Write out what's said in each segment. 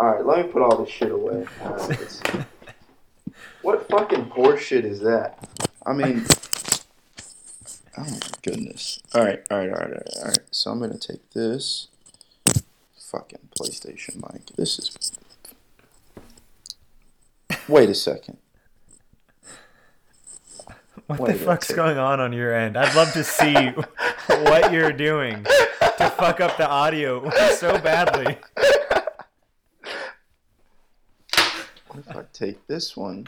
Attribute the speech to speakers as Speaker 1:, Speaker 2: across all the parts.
Speaker 1: All right, let me put all this shit away. Right, what fucking horseshit is that? I mean, oh my goodness. All right, all right, all right, all right, all right. So I'm gonna take this fucking PlayStation mic. This is. Wait a second.
Speaker 2: What
Speaker 1: Wait
Speaker 2: the fuck's going on on your end? I'd love to see what you're doing to fuck up the audio so badly.
Speaker 1: What if I take this one?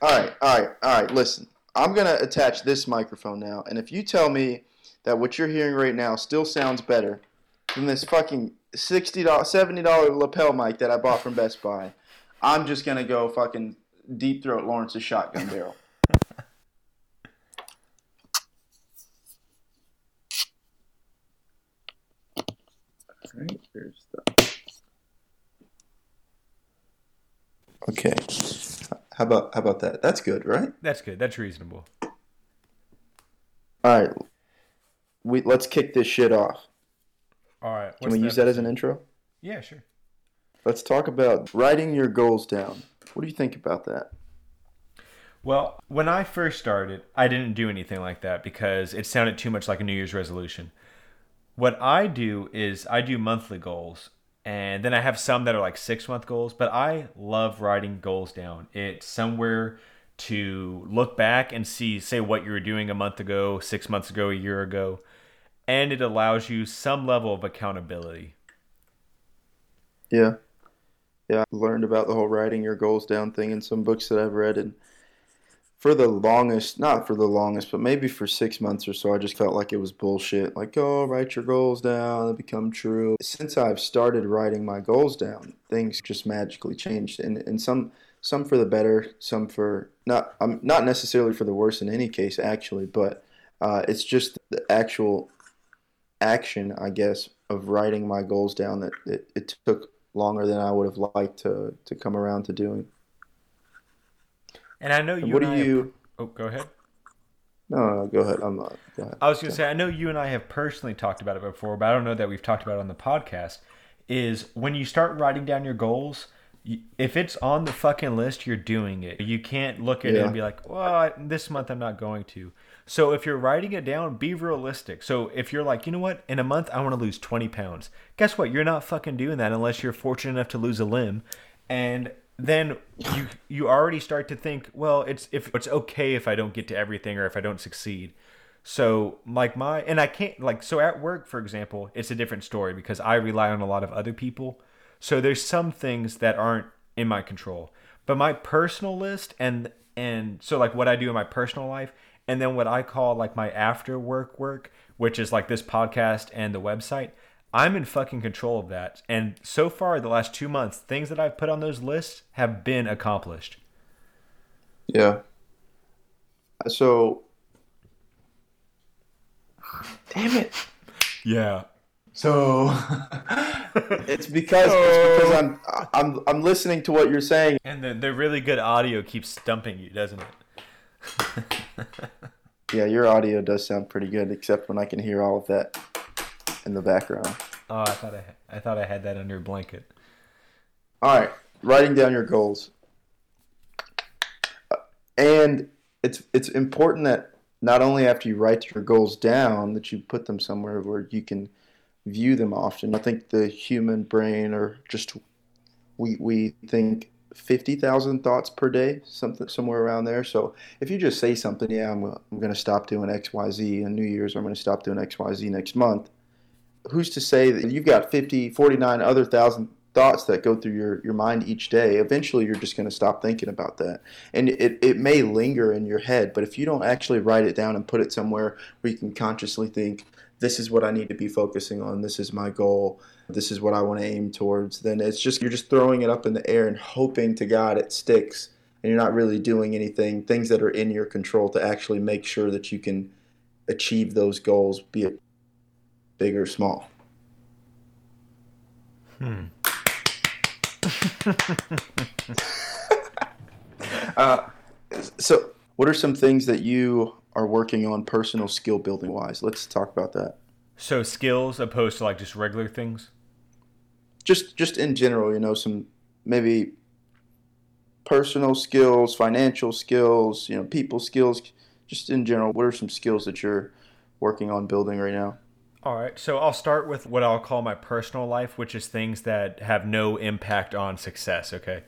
Speaker 1: All right, all right, all right. Listen, I'm gonna attach this microphone now, and if you tell me that what you're hearing right now still sounds better than this fucking sixty dollars, seventy dollar lapel mic that I bought from Best Buy, I'm just gonna go fucking deep throat Lawrence's shotgun barrel. All right, there's the. Okay. How about how about that? That's good, right?
Speaker 2: That's good. That's reasonable.
Speaker 1: All right. We let's kick this shit off.
Speaker 2: All right.
Speaker 1: Can we use that as an intro?
Speaker 2: Yeah, sure.
Speaker 1: Let's talk about writing your goals down. What do you think about that?
Speaker 2: Well, when I first started, I didn't do anything like that because it sounded too much like a New Year's resolution. What I do is I do monthly goals, and then I have some that are like six month goals, but I love writing goals down. It's somewhere to look back and see, say, what you were doing a month ago, six months ago, a year ago, and it allows you some level of accountability.
Speaker 1: Yeah. Yeah, I learned about the whole writing your goals down thing in some books that I've read and for the longest, not for the longest, but maybe for 6 months or so I just felt like it was bullshit. Like, "Oh, write your goals down, they become true." Since I've started writing my goals down, things just magically changed and and some some for the better, some for not um, not necessarily for the worse in any case actually, but uh, it's just the actual action, I guess, of writing my goals down that it, it took longer than I would have liked to, to come around to doing.
Speaker 2: And I know
Speaker 1: And
Speaker 2: you
Speaker 1: what
Speaker 2: and
Speaker 1: do
Speaker 2: I have-
Speaker 1: you?
Speaker 2: oh, go ahead.
Speaker 1: No, no, go ahead. I'm not. Ahead.
Speaker 2: I was going to say, I know you and I have personally talked about it before, but I don't know that we've talked about it on the podcast. Is when you start writing down your goals, if it's on the fucking list, you're doing it. You can't look at it and be like, well, I- this month I'm not going to. So if you're writing it down, be realistic. So if you're like, you know what, in a month I want to lose 20 pounds, guess what? You're not fucking doing that unless you're fortunate enough to lose a limb. And then you you already start to think, well, it's if it's okay if I don't get to everything or if I don't succeed. So like my and I can't like so at work for example, it's a different story because I rely on a lot of other people. So there's some things that aren't in my control. But my personal list and and so like what I do in my personal life and then what I call like my after work work, which is like this podcast and the website, I'm in fucking control of that. And so far the last 2 months, things that I've put on those lists have been accomplished.
Speaker 1: Yeah. So. Damn it.
Speaker 2: Yeah.
Speaker 1: So. it's because it's because I'm I'm I'm listening to what you're saying.
Speaker 2: And the, the really good audio keeps stumping you, doesn't it?
Speaker 1: Yeah, your audio does sound pretty good, except when I can hear all of that in the background.
Speaker 2: Oh, I thought I, I thought I had that under a blanket.
Speaker 1: All right, writing down your goals. Uh, And it's it's important that not only after you write your goals down that you put them somewhere where you can view them often. I think the human brain or just we we think 50,000 thoughts per day, something somewhere around there. So if you just say something, yeah, I'm, I'm going to stop doing XYZ on New Year's, or I'm going to stop doing XYZ next month, who's to say that you've got 50, 49 other thousand thoughts that go through your, your mind each day? Eventually, you're just going to stop thinking about that. And it, it may linger in your head, but if you don't actually write it down and put it somewhere where you can consciously think, this is what I need to be focusing on, this is my goal, this is what I want to aim towards, then it's just, you're just throwing it up in the air and hoping to God it sticks. And you're not really doing anything, things that are in your control to actually make sure that you can achieve those goals, be it big or small.
Speaker 2: Hmm.
Speaker 1: Uh, so, what are some things that you are working on personal skill building wise? Let's talk about that.
Speaker 2: So skills opposed to like just regular things.
Speaker 1: just just in general, you know, some maybe personal skills, financial skills, you know, people skills, just in general. What are some skills that you're working on building right now?
Speaker 2: All right, so I'll start with what I'll call my personal life, which is things that have no impact on success. Okay.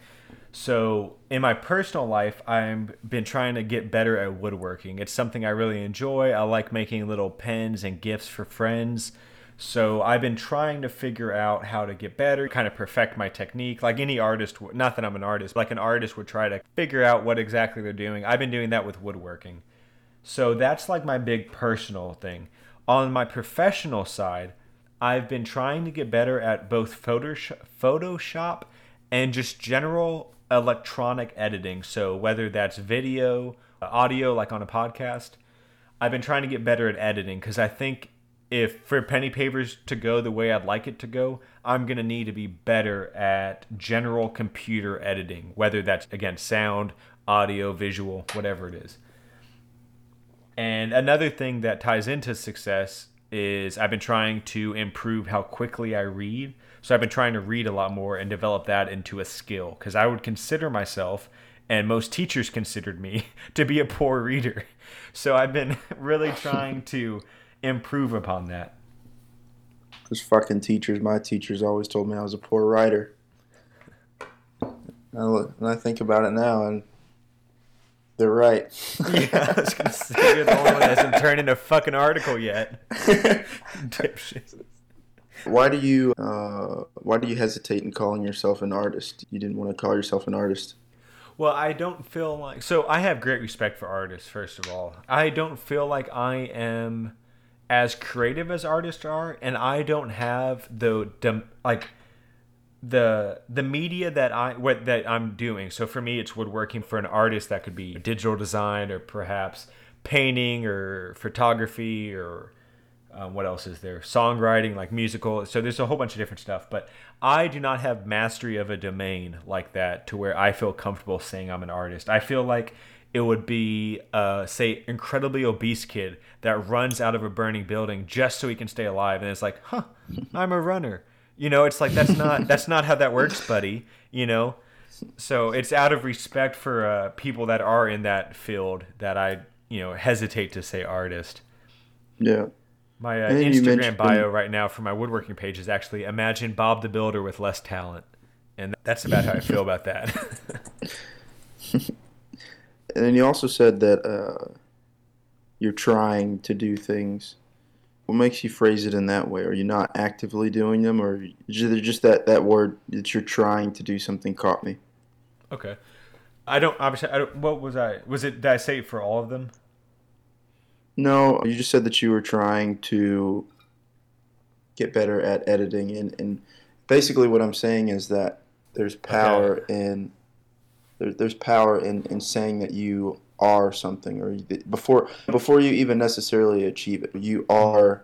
Speaker 2: So in my personal life, I've been trying to get better at woodworking. It's something I really enjoy. I like making little pens and gifts for friends. So I've been trying to figure out how to get better, kind of perfect my technique. Like any artist, not that I'm an artist, like an artist would try to figure out what exactly they're doing. I've been doing that with woodworking. So that's like my big personal thing. On my professional side, I've been trying to get better at both Photoshop and just general electronic editing. So whether that's video, audio, like on a podcast, I've been trying to get better at editing because I think if for Penny Pavers to go the way I'd like it to go, I'm going to need to be better at general computer editing, whether that's again sound, audio, visual, whatever it is. And another thing that ties into success is I've been trying to improve how quickly I read. So I've been trying to read a lot more and develop that into a skill because I would consider myself, and most teachers considered me, to be a poor reader. So I've been really trying to improve upon that.
Speaker 1: Those fucking teachers, my teachers always told me I was a poor writer. And I think about it now, and they're right.
Speaker 2: yeah, I was gonna say you're the only one that hasn't turned in a fucking article yet. Dipshit.
Speaker 1: Why do you uh, why do you hesitate in calling yourself an artist? You didn't want to call yourself an artist.
Speaker 2: Well, I don't feel like so. I have great respect for artists. First of all, I don't feel like I am as creative as artists are, and I don't have the like the the media that I what that I'm doing. So for me, it's woodworking. For an artist, that could be digital design or perhaps painting or photography or um, what else is there? Songwriting, like musical. So there's a whole bunch of different stuff. But I do not have mastery of a domain like that to where I feel comfortable saying I'm an artist. I feel like it would be, uh, say, incredibly obese kid that runs out of a burning building just so he can stay alive, and it's like, huh, I'm a runner. You know, it's like that's not that's not how that works, buddy. You know, so it's out of respect for uh, people that are in that field that I you know hesitate to say artist.
Speaker 1: Yeah.
Speaker 2: My uh, Instagram bio right now for my woodworking page is actually imagine Bob the Builder with less talent, and that's about how I feel about that.
Speaker 1: and then you also said that uh, you're trying to do things. What makes you phrase it in that way? Are you not actively doing them, or just that that word that you're trying to do something caught me?
Speaker 2: Okay, I don't obviously. I don't, what was I? Was it? Did I say it for all of them?
Speaker 1: No, you just said that you were trying to get better at editing, and, and basically what I'm saying is that there's power okay. in there, there's power in, in saying that you are something or before before you even necessarily achieve it you are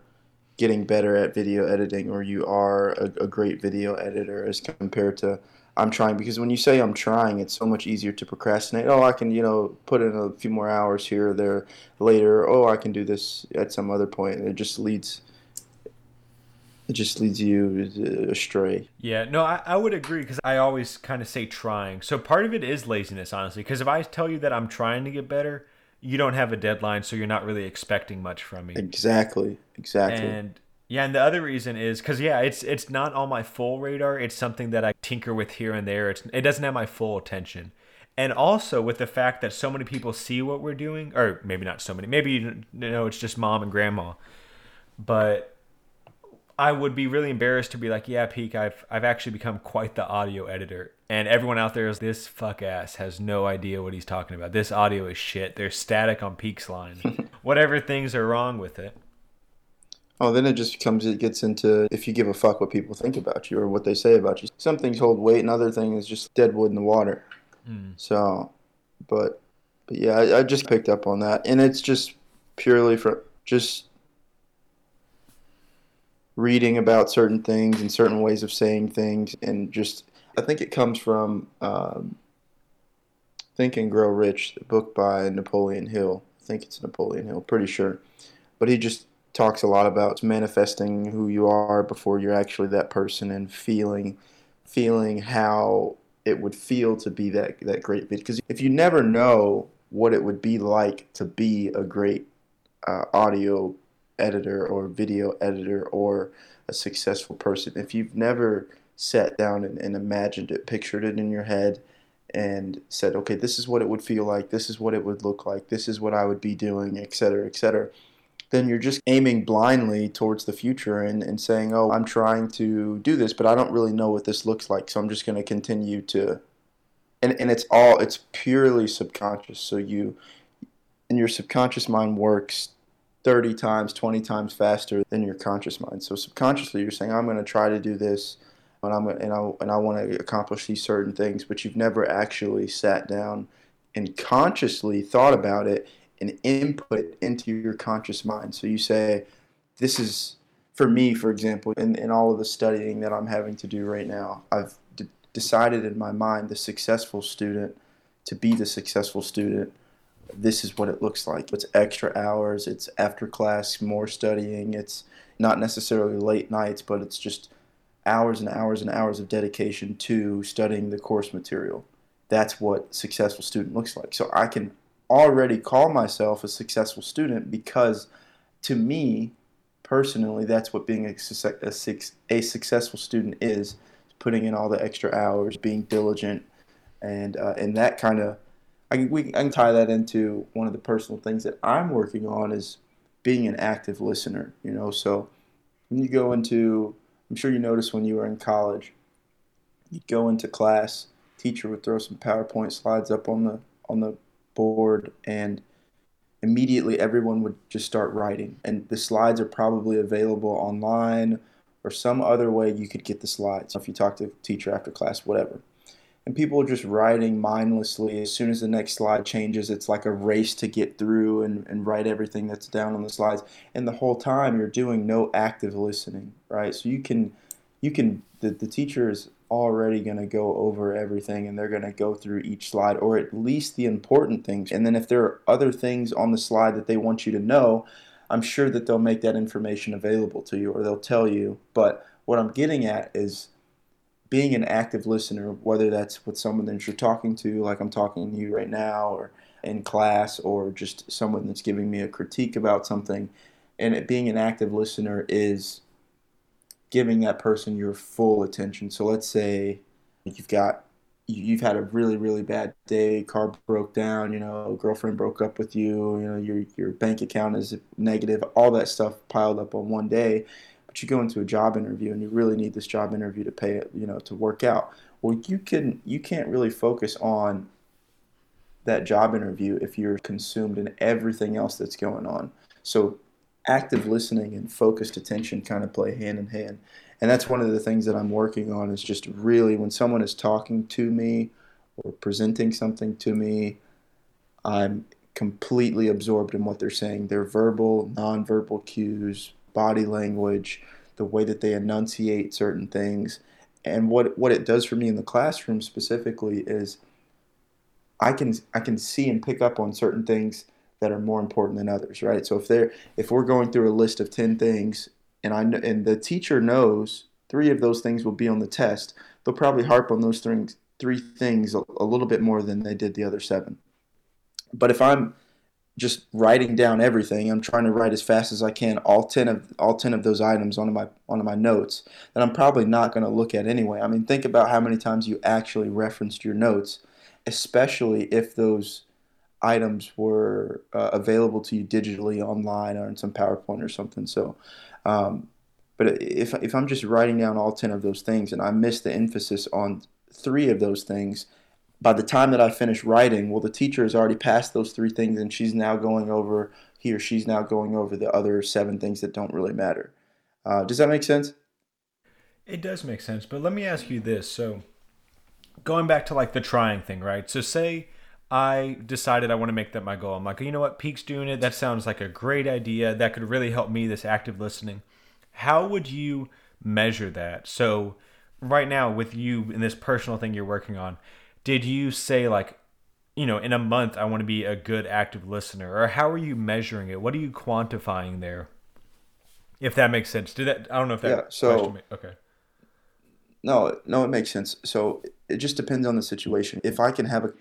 Speaker 1: getting better at video editing or you are a, a, great video editor as compared to I'm trying because when you say I'm trying it's so much easier to procrastinate. Oh I can you know put in a few more hours here or there later. Oh I can do this at some other point. It just leads it just leads you uh, astray.
Speaker 2: Yeah, no, I, I would agree because I always kind of say trying. So part of it is laziness, honestly. Because if I tell you that I'm trying to get better, you don't have a deadline, so you're not really expecting much from me.
Speaker 1: Exactly, exactly.
Speaker 2: And yeah, and the other reason is because yeah, it's it's not on my full radar. It's something that I tinker with here and there. It's it doesn't have my full attention. And also with the fact that so many people see what we're doing, or maybe not so many, maybe you know it's just mom and grandma, but I would be really embarrassed to be like, yeah, Peak, I've I've actually become quite the audio editor. And everyone out there is this fuck ass has no idea what he's talking about. This audio is shit. There's static on Peak's line. Whatever things are wrong with it.
Speaker 1: Oh, then it just comes. It gets into if you give a fuck what people think about you or what they say about you. Some things hold weight, and other things is just dead wood in the water. Mm. So, but, but yeah, I, I just picked up on that, and it's just purely for just reading about certain things and certain ways of saying things, and just I think it comes from um, Think and Grow Rich, the book by Napoleon Hill. I think it's Napoleon Hill, pretty sure. But he just talks a lot about manifesting who you are before you're actually that person and feeling feeling how it would feel to be that that great because if you never know what it would be like to be a great uh, audio editor or video editor or a successful person if you've never sat down and, and imagined it pictured it in your head and said okay this is what it would feel like this is what it would look like this is what i would be doing et cetera et cetera then you're just aiming blindly towards the future and, and saying, oh, I'm trying to do this, but I don't really know what this looks like. So I'm just going to continue to. And, and it's all, it's purely subconscious. So you, and your subconscious mind works 30 times, 20 times faster than your conscious mind. So subconsciously, you're saying, I'm going to try to do this. And, I'm, and, I, and I want to accomplish these certain things, but you've never actually sat down and consciously thought about it and input into your conscious mind. So you say, this is, for me, for example, in, in all of the studying that I'm having to do right now, I've d- decided in my mind the successful student to be the successful student. This is what it looks like. It's extra hours, it's after class, more studying, it's not necessarily late nights, but it's just hours and hours and hours of dedication to studying the course material. That's what successful student looks like. So I can already call myself a successful student because to me personally that's what being a, a, a successful student is putting in all the extra hours being diligent and uh, and that kind of I, we, I can tie that into one of the personal things that I'm working on is being an active listener you know so when you go into I'm sure you noticed when you were in college you'd go into class teacher would throw some PowerPoint slides up on the on the board and immediately everyone would just start writing. And the slides are probably available online or some other way you could get the slides. If you talk to a teacher after class, whatever. And people are just writing mindlessly. As soon as the next slide changes, it's like a race to get through and, and write everything that's down on the slides. And the whole time you're doing no active listening, right? So you can you can the, the teacher is already going to go over everything and they're going to go through each slide or at least the important things. And then if there are other things on the slide that they want you to know, I'm sure that they'll make that information available to you or they'll tell you. But what I'm getting at is being an active listener, whether that's with someone that you're talking to, like I'm talking to you right now, or in class, or just someone that's giving me a critique about something. And it, being an active listener is giving that person your full attention. So let's say you've got you've had a really really bad day, car broke down, you know, girlfriend broke up with you, you know, your your bank account is negative, all that stuff piled up on one day. But you go into a job interview and you really need this job interview to pay it, you know, to work out. Well, you can you can't really focus on that job interview if you're consumed in everything else that's going on. So active listening and focused attention kind of play hand in hand. And that's one of the things that I'm working on is just really when someone is talking to me or presenting something to me, I'm completely absorbed in what they're saying. Their verbal, nonverbal cues, body language, the way that they enunciate certain things. And what what it does for me in the classroom specifically is I can I can see and pick up on certain things that are more important than others, right? So if they're if we're going through a list of 10 things and I and the teacher knows three of those things will be on the test, they'll probably harp on those three three things a, a little bit more than they did the other seven. But if I'm just writing down everything, I'm trying to write as fast as I can all 10 of all 10 of those items onto my onto my notes that I'm probably not going to look at anyway. I mean, think about how many times you actually referenced your notes, especially if those items were uh, available to you digitally online or in some PowerPoint or something. So, um, but if, if I'm just writing down all 10 of those things and I miss the emphasis on three of those things, by the time that I finish writing, well, the teacher has already passed those three things and she's now going over, he or she's now going over the other seven things that don't really matter. Uh, does that make sense?
Speaker 2: It does make sense, but let me ask you this. So, going back to like the trying thing, right? So, say I decided I want to make that my goal. I'm like, you know what, Peak's doing it. That sounds like a great idea. That could really help me, this active listening. How would you measure that? So, right now, with you in this personal thing you're working on, did you say, like, you know, in a month, I want to be a good active listener? Or how are you measuring it? What are you quantifying there? If that makes sense. Did that? I don't know if that.
Speaker 1: Yeah, so-
Speaker 2: okay.
Speaker 1: No, no, it makes sense. So it just depends on the situation. If I can have a,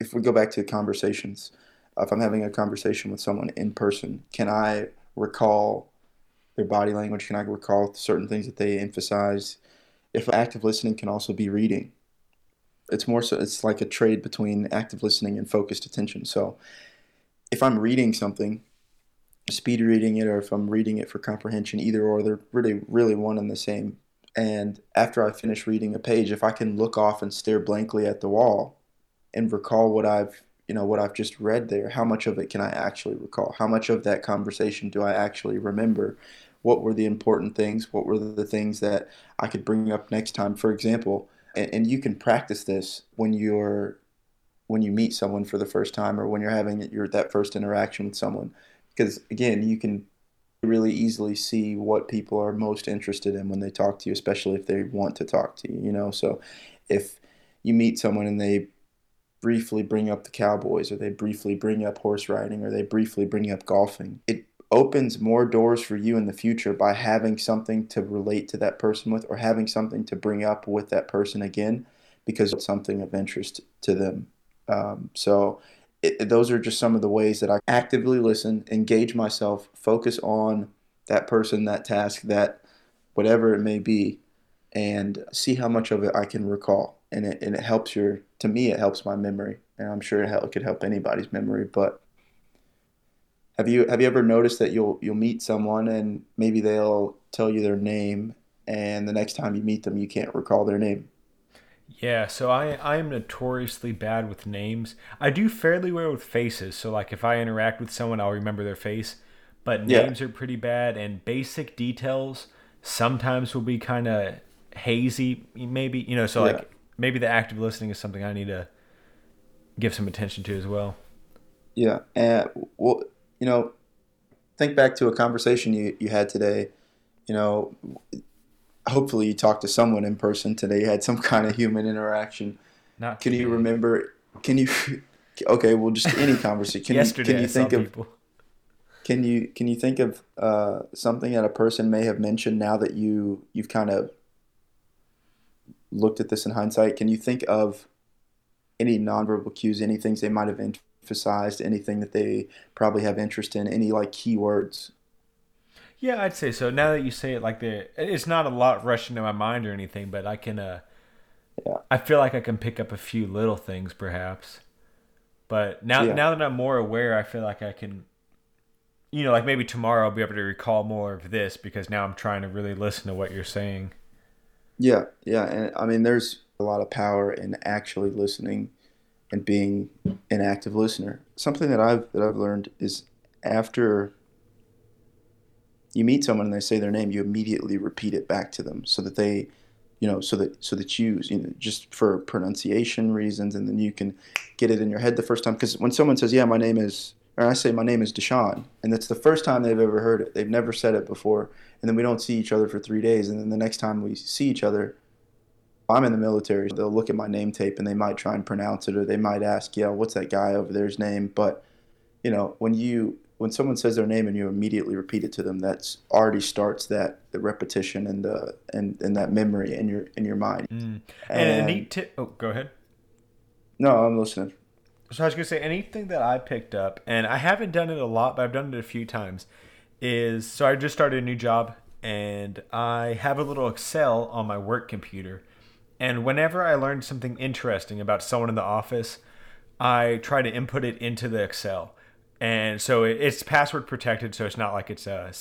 Speaker 1: if we go back to conversations, if I'm having a conversation with someone in person, can I recall their body language? Can I recall certain things that they emphasize? If active listening can also be reading, it's more so. It's like a trade between active listening and focused attention. So if I'm reading something, speed reading it, or if I'm reading it for comprehension, either or, they're really, really one and the same and after I finish reading a page, if I can look off and stare blankly at the wall and recall what I've you know what I've just read there, how much of it can I actually recall? How much of that conversation do I actually remember? What were the important things? What were the things that I could bring up next time? For example, and, and you can practice this when you're when you meet someone for the first time or when you're having your that first interaction with someone because again you can really easily see what people are most interested in when they talk to you, especially if they want to talk to you, you know. So if you meet someone and they briefly bring up the Cowboys or they briefly bring up horse riding or they briefly bring up golfing, it opens more doors for you in the future by having something to relate to that person with or having something to bring up with that person again because it's something of interest to them. Um, so it, those are just some of the ways that I actively listen, engage myself, focus on that person, that task, that whatever it may be, and see how much of it I can recall. And it, and it helps your, to me, it helps my memory. And I'm sure it, it could help anybody's memory. But have you have you ever noticed that you'll you'll meet someone and maybe they'll tell you their name, and the next time you meet them, you can't recall their name?
Speaker 2: Yeah, so I I am notoriously bad with names. I do fairly well with faces. So like if I interact with someone, I'll remember their face. But
Speaker 1: Yeah.
Speaker 2: names are pretty bad, and basic details sometimes will be kind of hazy. Maybe you know. So
Speaker 1: Yeah.
Speaker 2: like maybe the active listening is something I need to give some attention to as well.
Speaker 1: Yeah, and well, you know, think back to a conversation you, you had today. You know, hopefully you talked to someone in person today. You had some kind of human interaction.
Speaker 2: Not
Speaker 1: Can you remember? Can you? Okay, well, just any conversation. Can
Speaker 2: Yesterday,
Speaker 1: you? Can you think of?
Speaker 2: people.
Speaker 1: Can you? Can you think of uh, something that a person may have mentioned now that you you've kind of looked at this in hindsight? Can you think of any nonverbal cues, any things they might have emphasized, anything that they probably have interest in, any like keywords?
Speaker 2: Yeah, I'd say so. Now that you say it like that, it's not a lot rushing to my mind or anything, but I can. uh
Speaker 1: Yeah.
Speaker 2: I feel like I can pick up a few little things, perhaps. But now,
Speaker 1: Yeah.
Speaker 2: now that I'm more aware, I feel like I can. You know, like maybe tomorrow I'll be able to recall more of this because now I'm trying to really listen to what you're saying.
Speaker 1: Yeah, yeah, and I mean, there's a lot of power in actually listening and being an active listener. Something that I've that I've learned is after you meet someone and they say their name, you immediately repeat it back to them so that they, you know, so that so that you, you know, just for pronunciation reasons, and then you can get it in your head the first time. Because when someone says, "Yeah, my name is," or I say, "My name is Deshawn," and that's the first time they've ever heard it. They've never said it before, and then we don't see each other for three days, and then the next time we see each other, I'm in the military. They'll look at my name tape and they might try and pronounce it, or they might ask, "Yeah, what's that guy over there's name?" But you know, when you when someone says their name and you immediately repeat it to them, that's already starts that the repetition and the and, and that memory in your in your mind.
Speaker 2: Mm. And, a neat tip. Oh, go ahead.
Speaker 1: no, I'm listening.
Speaker 2: So I was gonna say anything that I picked up, and I haven't done it a lot, but I've done it a few times. Is so I just started a new job, and I have a little Excel on my work computer, and whenever I learn something interesting about someone in the office, I try to input it into the Excel, and so it's password protected, so it's not like it's uh,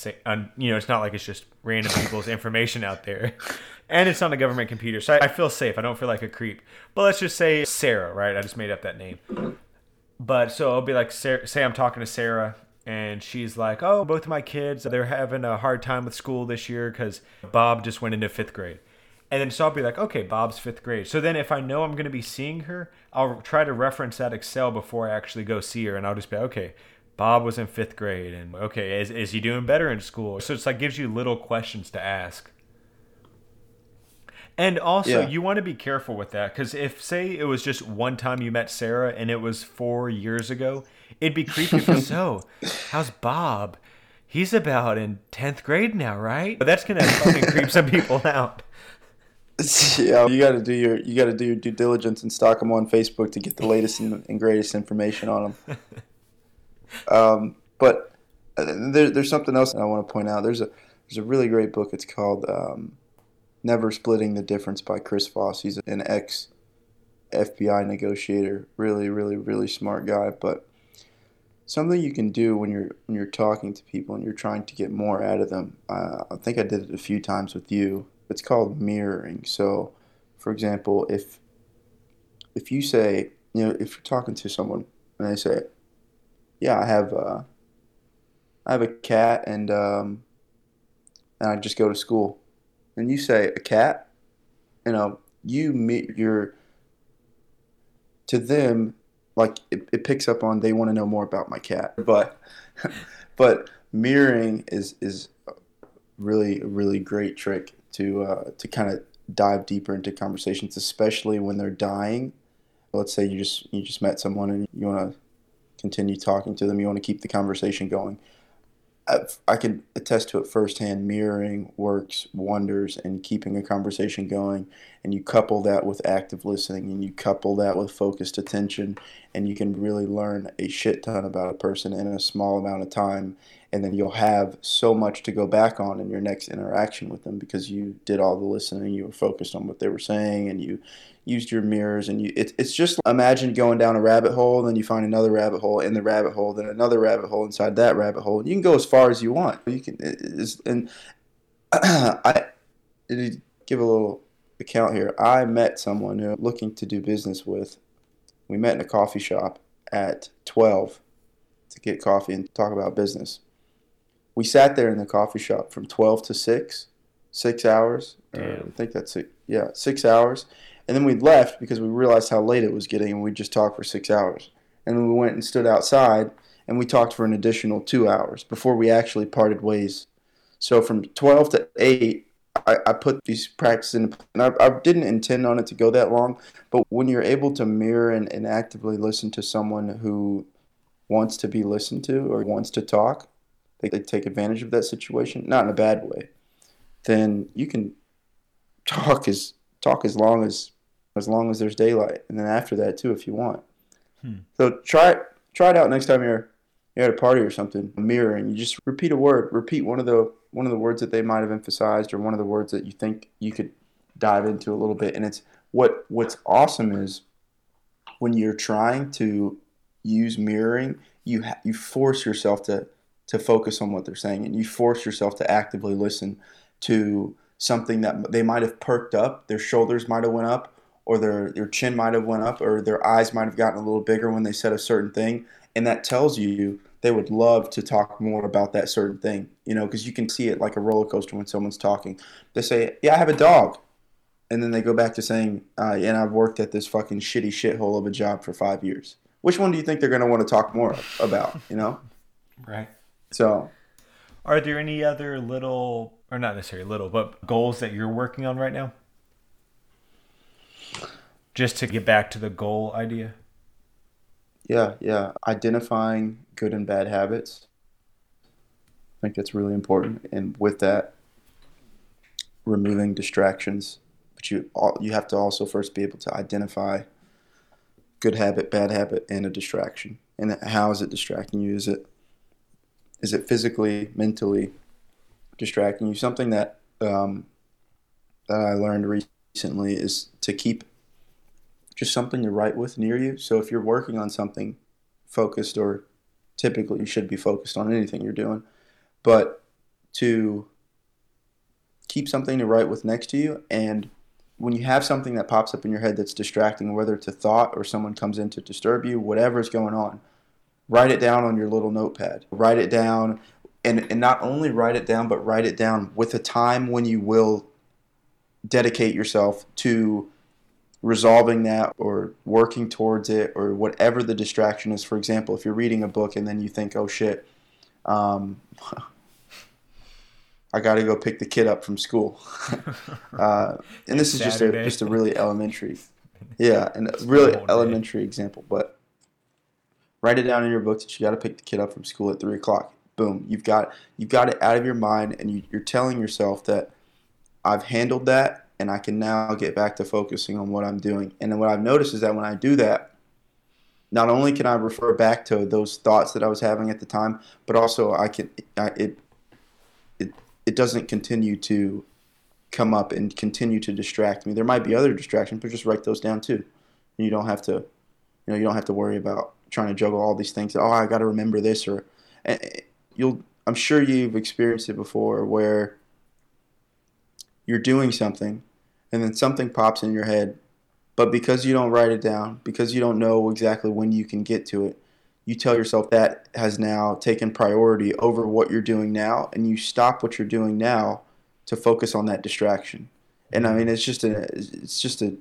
Speaker 2: you know, it's not like it's just random people's information out there, and it's on a government computer, so I, feel safe. I don't feel like a creep. But let's just say Sarah, right? I just made up that name. But so I'll be like, say I'm talking to Sarah, and she's like, "Oh, both of my kids, they're having a hard time with school this year because Bob just went into fifth grade." And then so I'll be like, "Okay, Bob's fifth grade." So then if I know I'm going to be seeing her, I'll try to reference that Excel before I actually go see her, and I'll just be, "Okay, Bob was in fifth grade, and okay, is is he doing better in school?" So it's like gives you little questions to ask. And also,
Speaker 1: Yeah.
Speaker 2: you want to be careful with that because if, say, it was just one time you met Sarah and it was four years ago, it'd be creepy. for so, how's Bob? he's about in 10th grade now, right? But that's going to fucking creep some people out.
Speaker 1: yeah, you got to do your you got to do your due diligence and stalk them on Facebook to get the latest and, and greatest information on them. um, but uh, there, there's something else I want to point out. There's a there's a really great book. It's called um, "Never Splitting the Difference" by Chris Voss. He's an ex FBI negotiator. Really, really, really smart guy. But something you can do when you're when you're talking to people and you're trying to get more out of them. Uh, I think I did it a few times with you. It's called mirroring. So, for example, if if you say, you know, if you're talking to someone and they say, "Yeah, I have uh, I have a cat and um, and I just go to school," and you say, "A cat," you know, you meet your to them like it, it picks up on they want to know more about my cat. But but mirroring is is really really great trick to uh, to kind of dive deeper into conversations especially when they're dying let's say you just you just met someone and you want to continue talking to them you want to keep the conversation going I can attest to it firsthand. Mirroring works wonders in keeping a conversation going, and you couple that with active listening, and you couple that with focused attention, and you can really learn a shit ton about a person in a small amount of time. And then you'll have so much to go back on in your next interaction with them because you did all the listening, you were focused on what they were saying, and you used your mirrors and you it, it's just imagine going down a rabbit hole and then you find another rabbit hole in the rabbit hole then another rabbit hole inside that rabbit hole. And you can go as far as you want. You can and i give a little account here. I met someone who I'm looking to do business with. We met in a coffee shop at 12 to get coffee and talk about business we sat there in the coffee shop from 12 to 6 six hours um, i think that's it yeah six hours and then we left because we realized how late it was getting and we just talked for six hours. And then we went and stood outside and we talked for an additional two hours before we actually parted ways. So from 12 to 8, I, I put these practices in, and I, I, didn't intend on it to go that long. But when you're able to mirror and, and actively listen to someone who wants to be listened to or wants to talk, they, they take advantage of that situation, not in a bad way, then you can talk as talk as long as as long as there's daylight, and then after that too, if you want. Hmm. So try it. Try it out next time you're you're at a party or something. Mirroring. You just repeat a word. Repeat one of the one of the words that they might have emphasized, or one of the words that you think you could dive into a little bit. And it's what what's awesome is when you're trying to use mirroring, you ha- you force yourself to to focus on what they're saying, and you force yourself to actively listen to something that they might have perked up, their shoulders might have went up, or their their chin might have went up or their eyes might have gotten a little bigger when they said a certain thing and that tells you they would love to talk more about that certain thing you know because you can see it like a roller coaster when someone's talking. They say yeah i have a dog and then they go back to saying uh, and i've worked at this fucking shitty shithole of a job for five years. Which one do you think they're going to want to talk more about you know?
Speaker 2: Right
Speaker 1: so
Speaker 2: are there any other little or not necessarily little but goals that you're working on right now just to get back to the goal idea?
Speaker 1: Yeah, yeah. Identifying good and bad habits. I think that's really important. And with that, removing distractions. But you you have to also first be able to identify good habit, bad habit, and a distraction. And how is it distracting you? Is it is it physically, mentally distracting you? Something that um, that I learned recently is to keep just something to write with near you. So if you're working on something focused, or typically you should be focused on anything you're doing, but to keep something to write with next to you and when you have something that pops up in your head that's distracting, whether it's a thought or someone comes in to disturb you, whatever's going on, write it down on your little notepad. Write it down, and, and not only write it down, but write it down with a time when you will dedicate yourself to resolving that or working towards it or whatever the distraction is. For example, if you're reading a book and then you think, oh shit, um, I got to go pick the kid up from school. uh, and this is just a, just a really elementary, yeah, and a really elementary example, but write it down in your book that you got to pick the kid up from school at three o'clock. boom, you've got you've got it out of your mind, and you, you're telling yourself that I've handled that, and I can now get back to focusing on what I'm doing. And then what I've noticed is that when I do that, not only can I refer back to those thoughts that I was having at the time, but also I can I, it it it doesn't continue to come up and continue to distract me. There might be other distractions, but just write those down too. And you don't have to, you know, you don't have to worry about trying to juggle all these things. Oh, I got to remember this, or you'll. I'm sure you've experienced it before, where you're doing something, and then something pops in your head, but because you don't write it down, because you don't know exactly when you can get to it, you tell yourself that has now taken priority over what you're doing now, and you stop what you're doing now to focus on that distraction. And I mm-hmm. mean, it's just a it's just a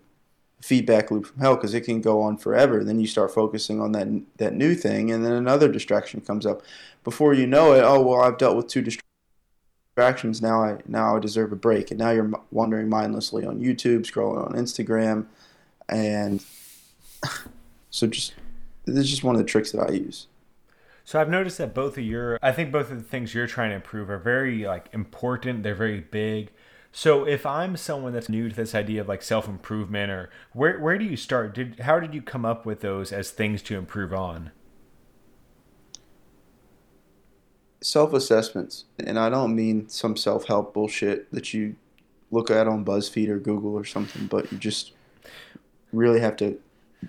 Speaker 1: feedback loop from hell because it can go on forever. Then you start focusing on that that new thing, and then another distraction comes up. Before you know it, oh well, I've dealt with two distractions. Now I now I deserve a break, and now you're wandering mindlessly on YouTube, scrolling on Instagram, and so just this is just one of the tricks that I use.
Speaker 2: So I've noticed that both of your, I think both of the things you're trying to improve are very like important. They're very big. So if I'm someone that's new to this idea of like self improvement, or where where do you start? Did how did you come up with those as things to improve on?
Speaker 1: Self assessments, and I don't mean some self help bullshit that you look at on BuzzFeed or Google or something, but you just really have to.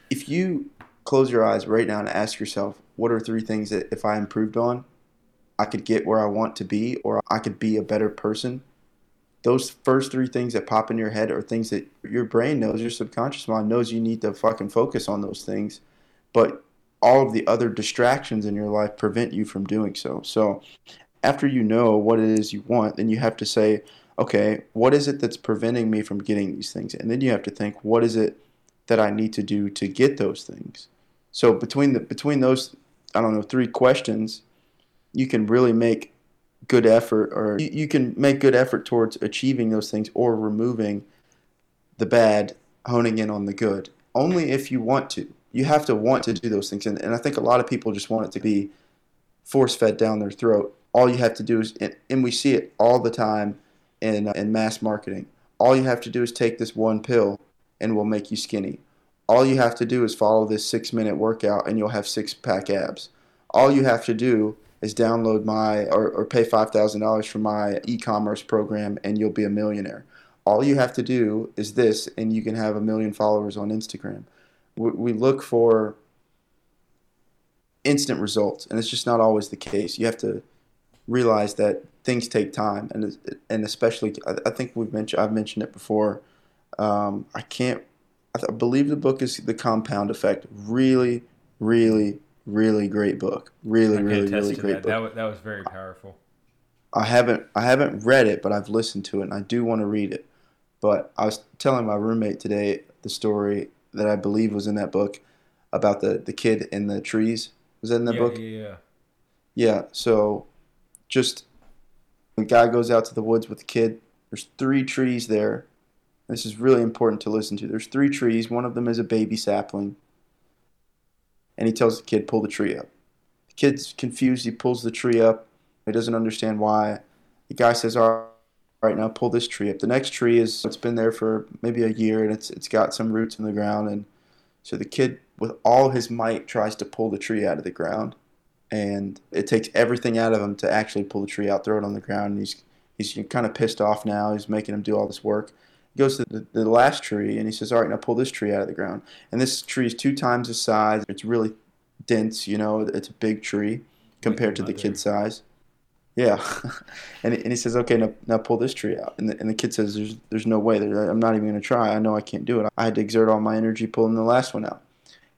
Speaker 1: If you close your eyes right now and ask yourself, what are three things that if I improved on, I could get where I want to be or I could be a better person? Those first three things that pop in your head are things that your brain knows, your subconscious mind knows you need to fucking focus on those things. But all of the other distractions in your life prevent you from doing so. So after you know what it is you want, then you have to say, okay, what is it that's preventing me from getting these things? And then you have to think, what is it that I need to do to get those things? So between the between those I don't know, three questions, you can really make good effort or you, you can make good effort towards achieving those things or removing the bad, honing in on the good. Only if you want to. You have to want to do those things. And, and I think a lot of people just want it to be force fed down their throat. All you have to do is, and we see it all the time in, uh, in mass marketing. All you have to do is take this one pill and we'll make you skinny. All you have to do is follow this six minute workout and you'll have six pack abs. All you have to do is download my or, or pay $5,000 for my e commerce program and you'll be a millionaire. All you have to do is this and you can have a million followers on Instagram. We, we look for instant results and it's just not always the case. You have to realize that things take time and and especially I think we've mentioned I've mentioned it before. Um, I can't I believe the book is The Compound Effect. Really, really, really great book. Really, really, really great
Speaker 2: that.
Speaker 1: book.
Speaker 2: That was, that was very powerful.
Speaker 1: I haven't I haven't read it, but I've listened to it, and I do want to read it. But I was telling my roommate today the story that I believe was in that book about the the kid in the trees. Was that in that
Speaker 2: yeah,
Speaker 1: book?
Speaker 2: Yeah, yeah.
Speaker 1: Yeah. So, just the guy goes out to the woods with the kid. There's three trees there this is really important to listen to. There's three trees. One of them is a baby sapling. And he tells the kid, pull the tree up. The kid's confused. He pulls the tree up. He doesn't understand why. The guy says, all right, now pull this tree up. The next tree is, it's been there for maybe a year and it's, it's got some roots in the ground. And so the kid, with all his might, tries to pull the tree out of the ground. And it takes everything out of him to actually pull the tree out, throw it on the ground. And he's, he's kind of pissed off now. He's making him do all this work. Goes to the, the last tree and he says, All right, now pull this tree out of the ground. And this tree is two times the size. It's really dense, you know, it's a big tree compared to the kid's size. Yeah. and, and he says, Okay, now, now pull this tree out. And the, and the kid says, There's, there's no way. I'm not even going to try. I know I can't do it. I had to exert all my energy pulling the last one out.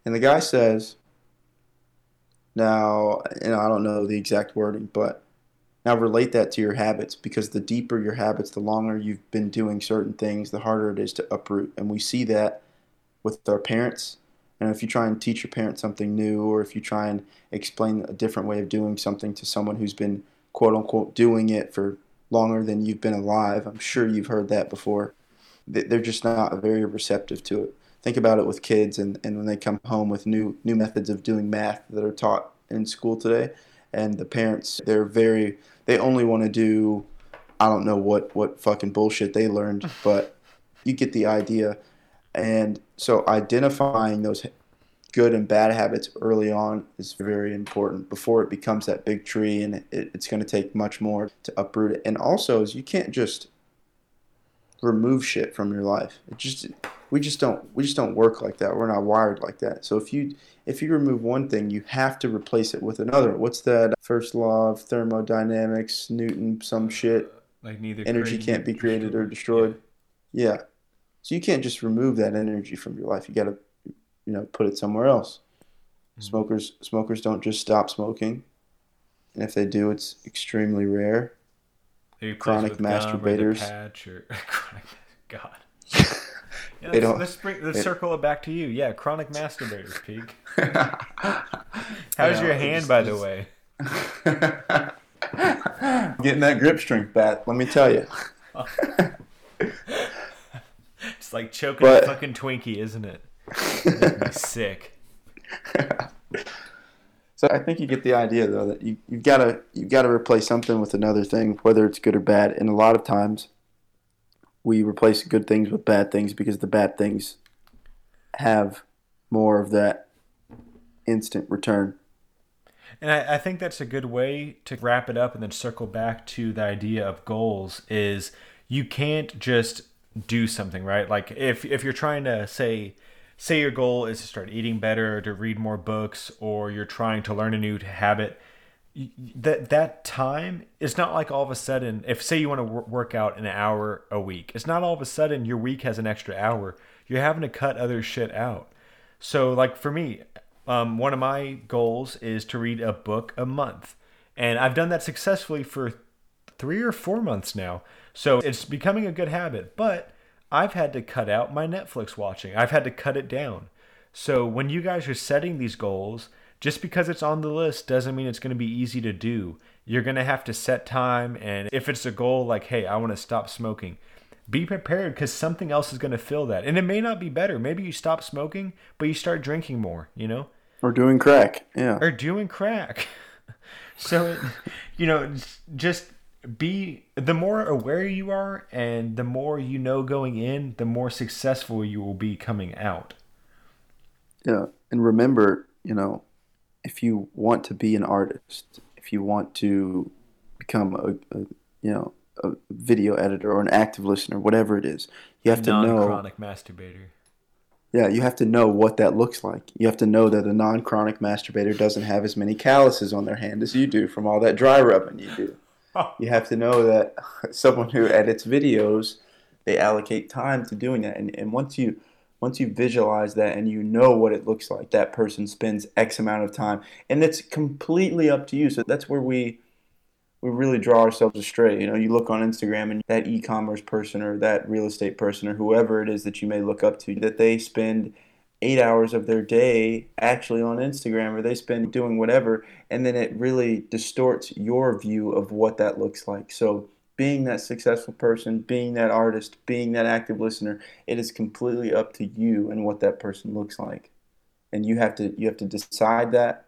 Speaker 1: And the guy says, Now, and I don't know the exact wording, but now relate that to your habits because the deeper your habits, the longer you've been doing certain things, the harder it is to uproot. And we see that with our parents. And if you try and teach your parents something new, or if you try and explain a different way of doing something to someone who's been quote unquote doing it for longer than you've been alive, I'm sure you've heard that before. They're just not very receptive to it. Think about it with kids, and, and when they come home with new new methods of doing math that are taught in school today, and the parents they're very they only want to do I don't know what what fucking bullshit they learned, but you get the idea. And so identifying those good and bad habits early on is very important before it becomes that big tree and it, it's going to take much more to uproot it. And also is you can't just remove shit from your life. It just we just don't we just don't work like that. We're not wired like that. So if you if you remove one thing, you have to replace it with another. What's that first law of thermodynamics? Newton some shit.
Speaker 2: Like neither
Speaker 1: Energy can't be created or destroyed. Yeah. So you can't just remove that energy from your life. You got to you know put it somewhere else.
Speaker 2: Mhm.
Speaker 1: Smokers smokers don't just stop smoking. And if they do, it's extremely rare. Chronic
Speaker 2: with gum or the
Speaker 1: masturbators.
Speaker 2: patch or chronic- God. Yeah,
Speaker 1: They
Speaker 2: let's,
Speaker 1: don't-
Speaker 2: let's, bring, let's
Speaker 1: they-
Speaker 2: circle it back to you. Yeah, chronic masturbators, Peak.
Speaker 1: How's
Speaker 2: How's your hand, by the way?
Speaker 1: Getting that grip strength back, let me tell you.
Speaker 2: It's like choking
Speaker 1: But-
Speaker 2: a fucking Twinkie, isn't it? Me sick.
Speaker 1: So I think you get the idea though that you you've got to you've got to replace something with another thing, whether it's good or bad. And a lot of times, we replace good things with bad things because the bad things have more of that instant return.
Speaker 2: And I, I think that's a good way to wrap it up and then circle back to the idea of goals is you can't just do something, right? Like if if you're trying to say say your goal is to start eating better, or to read more books, or you're trying to learn a new habit, that that time it's not like all of a sudden if say you want to work out an hour a week it's not all of a sudden your week has an extra hour. You're having to cut other shit out. So like for me um, one of my goals is to read a book a month. And i've done that successfully for three or four months now. So it's becoming a good habit. But i've had to cut out my netflix watching. I've had to cut it down. So when you guys are setting these goals, just because it's on the list doesn't mean it's going to be easy to do. You're going to have to set time and if it's a goal like, "Hey, I want to stop smoking." Be prepared cuz something else is going to fill that. And it may not be better. Maybe you stop smoking, but you start drinking more, you know?
Speaker 1: Or doing crack, yeah.
Speaker 2: Or doing crack. so, you know, just be the more aware you are and the more you know going in, the more successful you will be coming out.
Speaker 1: Yeah, and remember, you know, if you want to be an artist, if you want to become a, a you know a video editor or an active listener, whatever it is, you have to know.
Speaker 2: non-chronic masturbator.
Speaker 1: Yeah, you have to know what that looks like. You have to know that a non-chronic masturbator doesn't have as many calluses on their hand as you do from all that dry rubbing you do. You have to know that someone who edits videos, they allocate time to doing that, and, and once you once you visualize that and you know what it looks like, that person spends X amount of time, and it's completely up to you. So that's where we we really draw ourselves astray. You know, you look on Instagram and that e-commerce person or that real estate person or whoever it is that you may look up to, that they spend eight hours of their day actually on Instagram or they spend doing whatever, and then it really distorts your view of what that looks like. So being that successful person, being that artist, being that active listener, it is completely up to you and what that person looks like. And you have to you have to decide that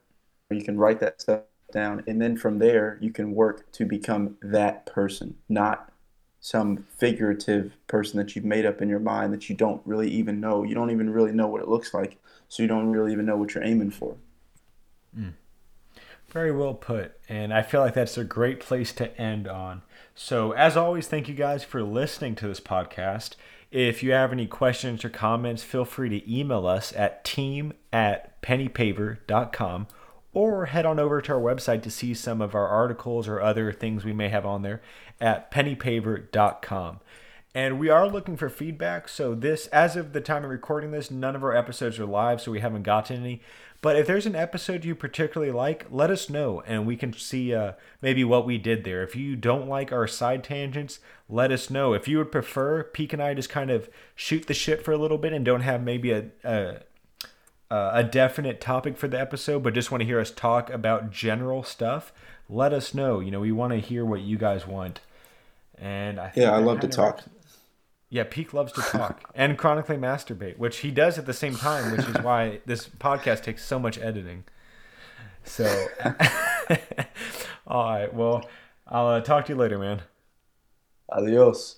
Speaker 1: or you can write that stuff down and then from there you can work to become that person, not some figurative person that you've made up in your mind that you don't really even know. You don't even really know what it looks like, so you don't really even know what you're aiming for. Mm.
Speaker 2: Very well put. And I feel like that's a great place to end on. So, as always, thank you guys for listening to this podcast. If you have any questions or comments, feel free to email us at team at pennypaver.com or head on over to our website to see some of our articles or other things we may have on there at pennypaver.com. And we are looking for feedback. So, this, as of the time of recording this, none of our episodes are live, so we haven't gotten any. But if there's an episode you particularly like, let us know and we can see uh, maybe what we did there. If you don't like our side tangents, let us know. If you would prefer Peak and I just kind of shoot the shit for a little bit and don't have maybe a, a, a definite topic for the episode, but just want to hear us talk about general stuff, let us know. You know, we want to hear what you guys want. And I think
Speaker 1: Yeah, I love to talk.
Speaker 2: wraps- Yeah, Peak loves to talk and chronically masturbate, which he does at the same time, which is why this podcast takes so much editing. So, All right. Well, I'll uh, talk to you later, man.
Speaker 1: Adios.